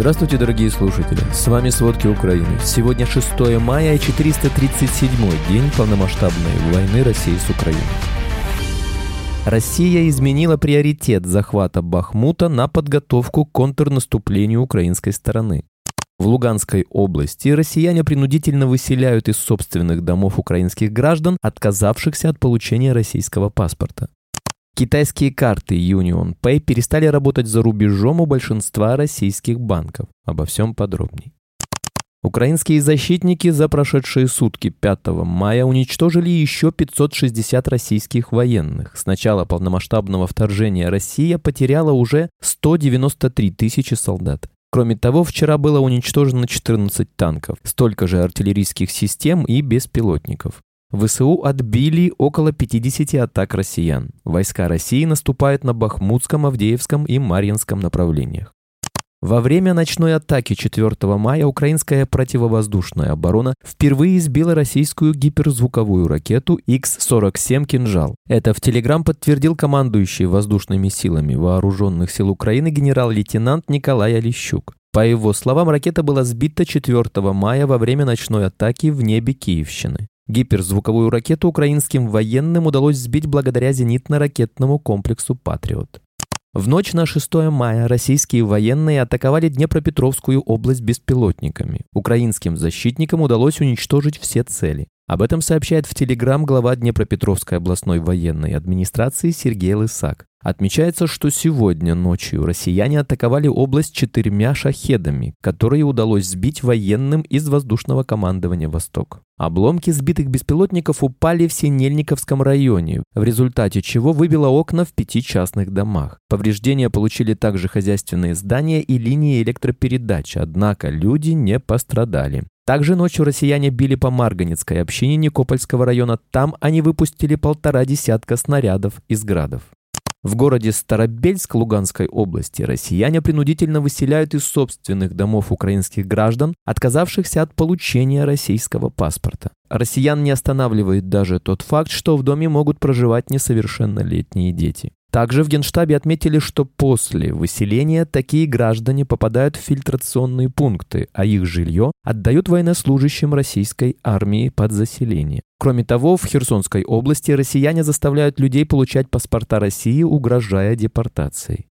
Здравствуйте, дорогие слушатели! С вами «Сводки Украины». Сегодня 6 мая и 437-й день полномасштабной войны России с Украиной. Россия изменила приоритет захвата Бахмута на подготовку к контрнаступлению украинской стороны. В Луганской области россияне принудительно выселяют из собственных домов украинских граждан, отказавшихся от получения российского паспорта. Китайские карты Union Pay перестали работать за рубежом у большинства российских банков. Обо всем подробней. Украинские защитники за прошедшие сутки 5 мая уничтожили еще 560 российских военных. С начала полномасштабного вторжения Россия потеряла уже 193 тысячи солдат. Кроме того, вчера было уничтожено 14 танков, столько же артиллерийских систем и беспилотников. ВСУ отбили около 50 атак россиян. Войска России наступают на Бахмутском, Авдеевском и Марьинском направлениях. Во время ночной атаки 4 мая украинская противовоздушная оборона впервые сбила российскую гиперзвуковую ракету X-47 «Кинжал». Это в Телеграм подтвердил командующий воздушными силами вооруженных сил Украины генерал-лейтенант Николай Олещук. По его словам, ракета была сбита 4 мая во время ночной атаки в небе Киевщины. Гиперзвуковую ракету украинским военным удалось сбить благодаря зенитно-ракетному комплексу «Патриот». В ночь на 6 мая российские военные атаковали Днепропетровскую область беспилотниками. Украинским защитникам удалось уничтожить все цели. Об этом сообщает в Телеграм глава Днепропетровской областной военной администрации Сергей Лысак. Отмечается, что сегодня ночью россияне атаковали область четырьмя шахедами, которые удалось сбить военным из воздушного командования «Восток». Обломки сбитых беспилотников упали в Синельниковском районе, в результате чего выбило окна в пяти частных домах. Повреждения получили также хозяйственные здания и линии электропередач, однако люди не пострадали. Также ночью россияне били по Марганецкой общине Никопольского района. Там они выпустили полтора десятка снарядов из градов. В городе Старобельск Луганской области россияне принудительно выселяют из собственных домов украинских граждан, отказавшихся от получения российского паспорта. Россиян не останавливает даже тот факт, что в доме могут проживать несовершеннолетние дети. Также в Генштабе отметили, что после выселения такие граждане попадают в фильтрационные пункты, а их жилье отдают военнослужащим российской армии под заселение. Кроме того, в Херсонской области россияне заставляют людей получать паспорта России, угрожая депортацией.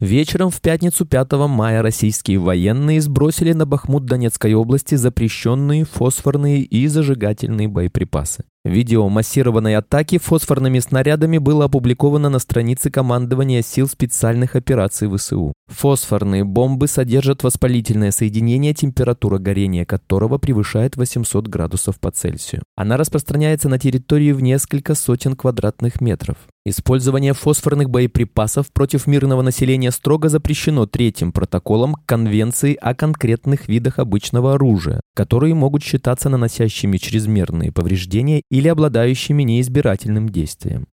Вечером в пятницу 5 мая российские военные сбросили на Бахмут Донецкой области запрещенные фосфорные и зажигательные боеприпасы. Видео массированной атаки фосфорными снарядами было опубликовано на странице командования сил специальных операций ВСУ. Фосфорные бомбы содержат воспалительное соединение, температура горения которого превышает 800 градусов по Цельсию. Она распространяется на территории в несколько сотен квадратных метров. Использование фосфорных боеприпасов против мирного населения строго запрещено третьим протоколом Конвенции о конкретных видах обычного оружия, которые могут считаться наносящими чрезмерные повреждения или обладающими неизбирательным действием.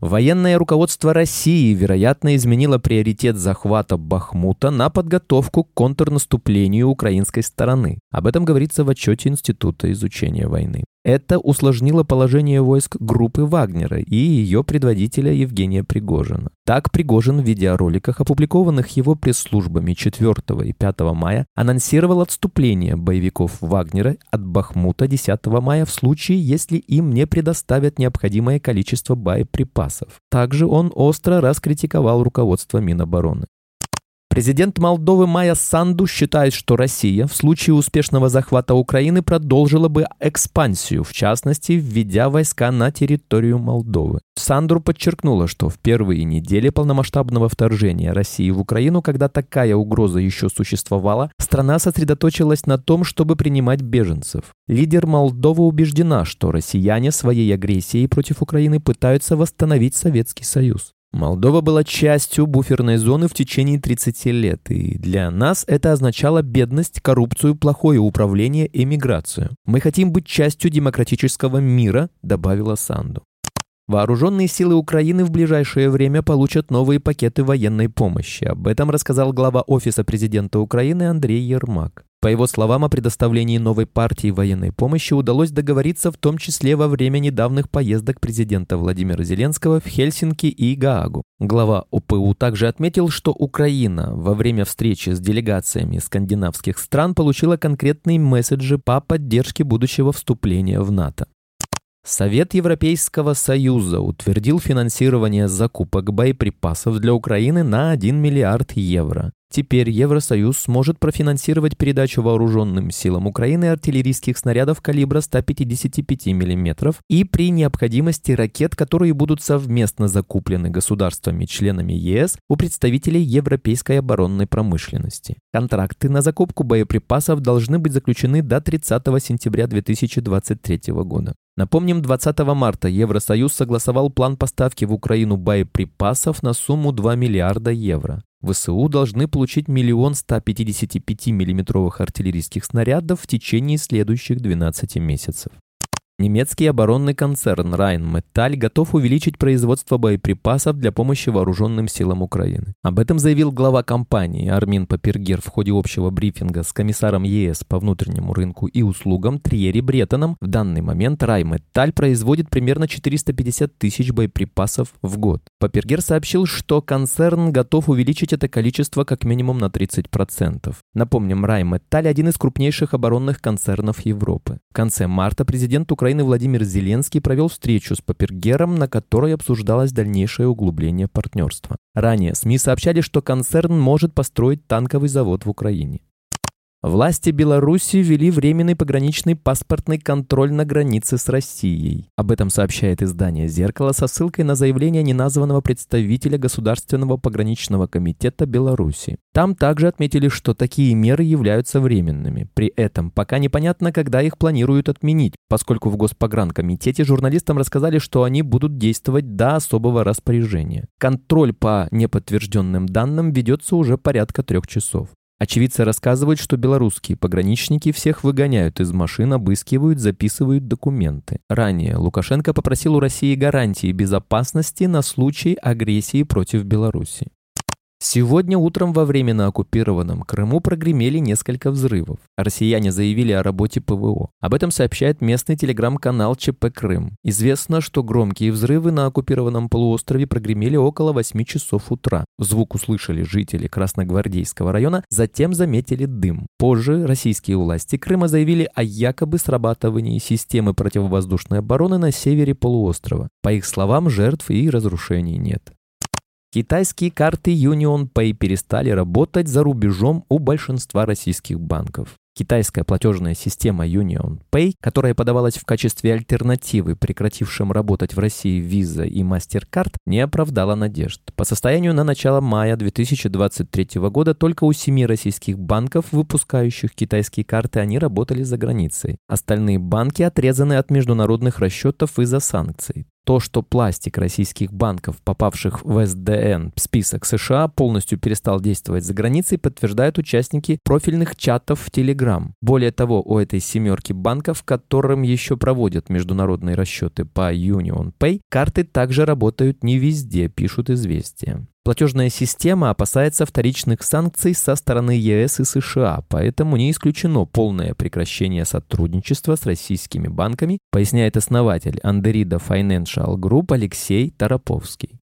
Военное руководство России, вероятно, изменило приоритет захвата Бахмута на подготовку к контрнаступлению украинской стороны. Об этом говорится в отчете Института изучения войны. Это усложнило положение войск группы Вагнера и ее предводителя Евгения Пригожина. Так Пригожин в видеороликах, опубликованных его пресс-службами 4 и 5 мая, анонсировал отступление боевиков Вагнера от Бахмута 10 мая в случае, если им не предоставят необходимое количество боеприпасов. Также он остро раскритиковал руководство Минобороны. Президент Молдовы Майя Санду считает, что Россия в случае успешного захвата Украины продолжила бы экспансию, в частности, введя войска на территорию Молдовы. Сандру подчеркнула, что в первые недели полномасштабного вторжения России в Украину, когда такая угроза еще существовала, страна сосредоточилась на том, чтобы принимать беженцев. Лидер Молдовы убеждена, что россияне своей агрессией против Украины пытаются восстановить Советский Союз. Молдова была частью буферной зоны в течение 30 лет, и для нас это означало бедность, коррупцию, плохое управление и миграцию. Мы хотим быть частью демократического мира, добавила Санду. Вооруженные силы Украины в ближайшее время получат новые пакеты военной помощи. Об этом рассказал глава Офиса президента Украины Андрей Ермак. По его словам, о предоставлении новой партии военной помощи удалось договориться в том числе во время недавних поездок президента Владимира Зеленского в Хельсинки и Гаагу. Глава ОПУ также отметил, что Украина во время встречи с делегациями скандинавских стран получила конкретные месседжи по поддержке будущего вступления в НАТО. Совет Европейского Союза утвердил финансирование закупок боеприпасов для Украины на 1 миллиард евро. Теперь Евросоюз сможет профинансировать передачу вооруженным силам Украины артиллерийских снарядов калибра 155 мм и при необходимости ракет, которые будут совместно закуплены государствами-членами ЕС у представителей европейской оборонной промышленности. Контракты на закупку боеприпасов должны быть заключены до 30 сентября 2023 года. Напомним, 20 марта Евросоюз согласовал план поставки в Украину боеприпасов на сумму 2 миллиарда евро. ВСУ должны получить миллион 155 миллиметровых артиллерийских снарядов в течение следующих 12 месяцев. Немецкий оборонный концерн Rheinmetall готов увеличить производство боеприпасов для помощи вооруженным силам Украины. Об этом заявил глава компании Армин Папергер в ходе общего брифинга с комиссаром ЕС по внутреннему рынку и услугам Триери Бретоном. В данный момент Rheinmetall производит примерно 450 тысяч боеприпасов в год. Папергер сообщил, что концерн готов увеличить это количество как минимум на 30%. Напомним, Rheinmetall – один из крупнейших оборонных концернов Европы. В конце марта президент Украины Украины Владимир Зеленский провел встречу с Папергером, на которой обсуждалось дальнейшее углубление партнерства. Ранее СМИ сообщали, что концерн может построить танковый завод в Украине. Власти Беларуси ввели временный пограничный паспортный контроль на границе с Россией. Об этом сообщает издание «Зеркало» со ссылкой на заявление неназванного представителя Государственного пограничного комитета Беларуси. Там также отметили, что такие меры являются временными. При этом пока непонятно, когда их планируют отменить, поскольку в Госпогранкомитете журналистам рассказали, что они будут действовать до особого распоряжения. Контроль по неподтвержденным данным ведется уже порядка трех часов. Очевидцы рассказывают, что белорусские пограничники всех выгоняют из машин, обыскивают, записывают документы. Ранее Лукашенко попросил у России гарантии безопасности на случай агрессии против Беларуси. Сегодня утром во время на оккупированном Крыму прогремели несколько взрывов. Россияне заявили о работе ПВО. Об этом сообщает местный телеграм-канал ЧП Крым. Известно, что громкие взрывы на оккупированном полуострове прогремели около 8 часов утра. Звук услышали жители Красногвардейского района, затем заметили дым. Позже российские власти Крыма заявили о якобы срабатывании системы противовоздушной обороны на севере полуострова. По их словам, жертв и разрушений нет. Китайские карты Union Pay перестали работать за рубежом у большинства российских банков. Китайская платежная система Union Pay, которая подавалась в качестве альтернативы прекратившим работать в России Visa и MasterCard, не оправдала надежд. По состоянию на начало мая 2023 года только у семи российских банков, выпускающих китайские карты, они работали за границей. Остальные банки отрезаны от международных расчетов из-за санкций. То, что пластик российских банков, попавших в СДН список США, полностью перестал действовать за границей, подтверждают участники профильных чатов в Telegram. Более того, у этой семерки банков, которым еще проводят международные расчеты по Union Pay, карты также работают не везде, пишут известия. Платежная система опасается вторичных санкций со стороны ЕС и США, поэтому не исключено полное прекращение сотрудничества с российскими банками, поясняет основатель Андерида Financial Group Алексей Тороповский.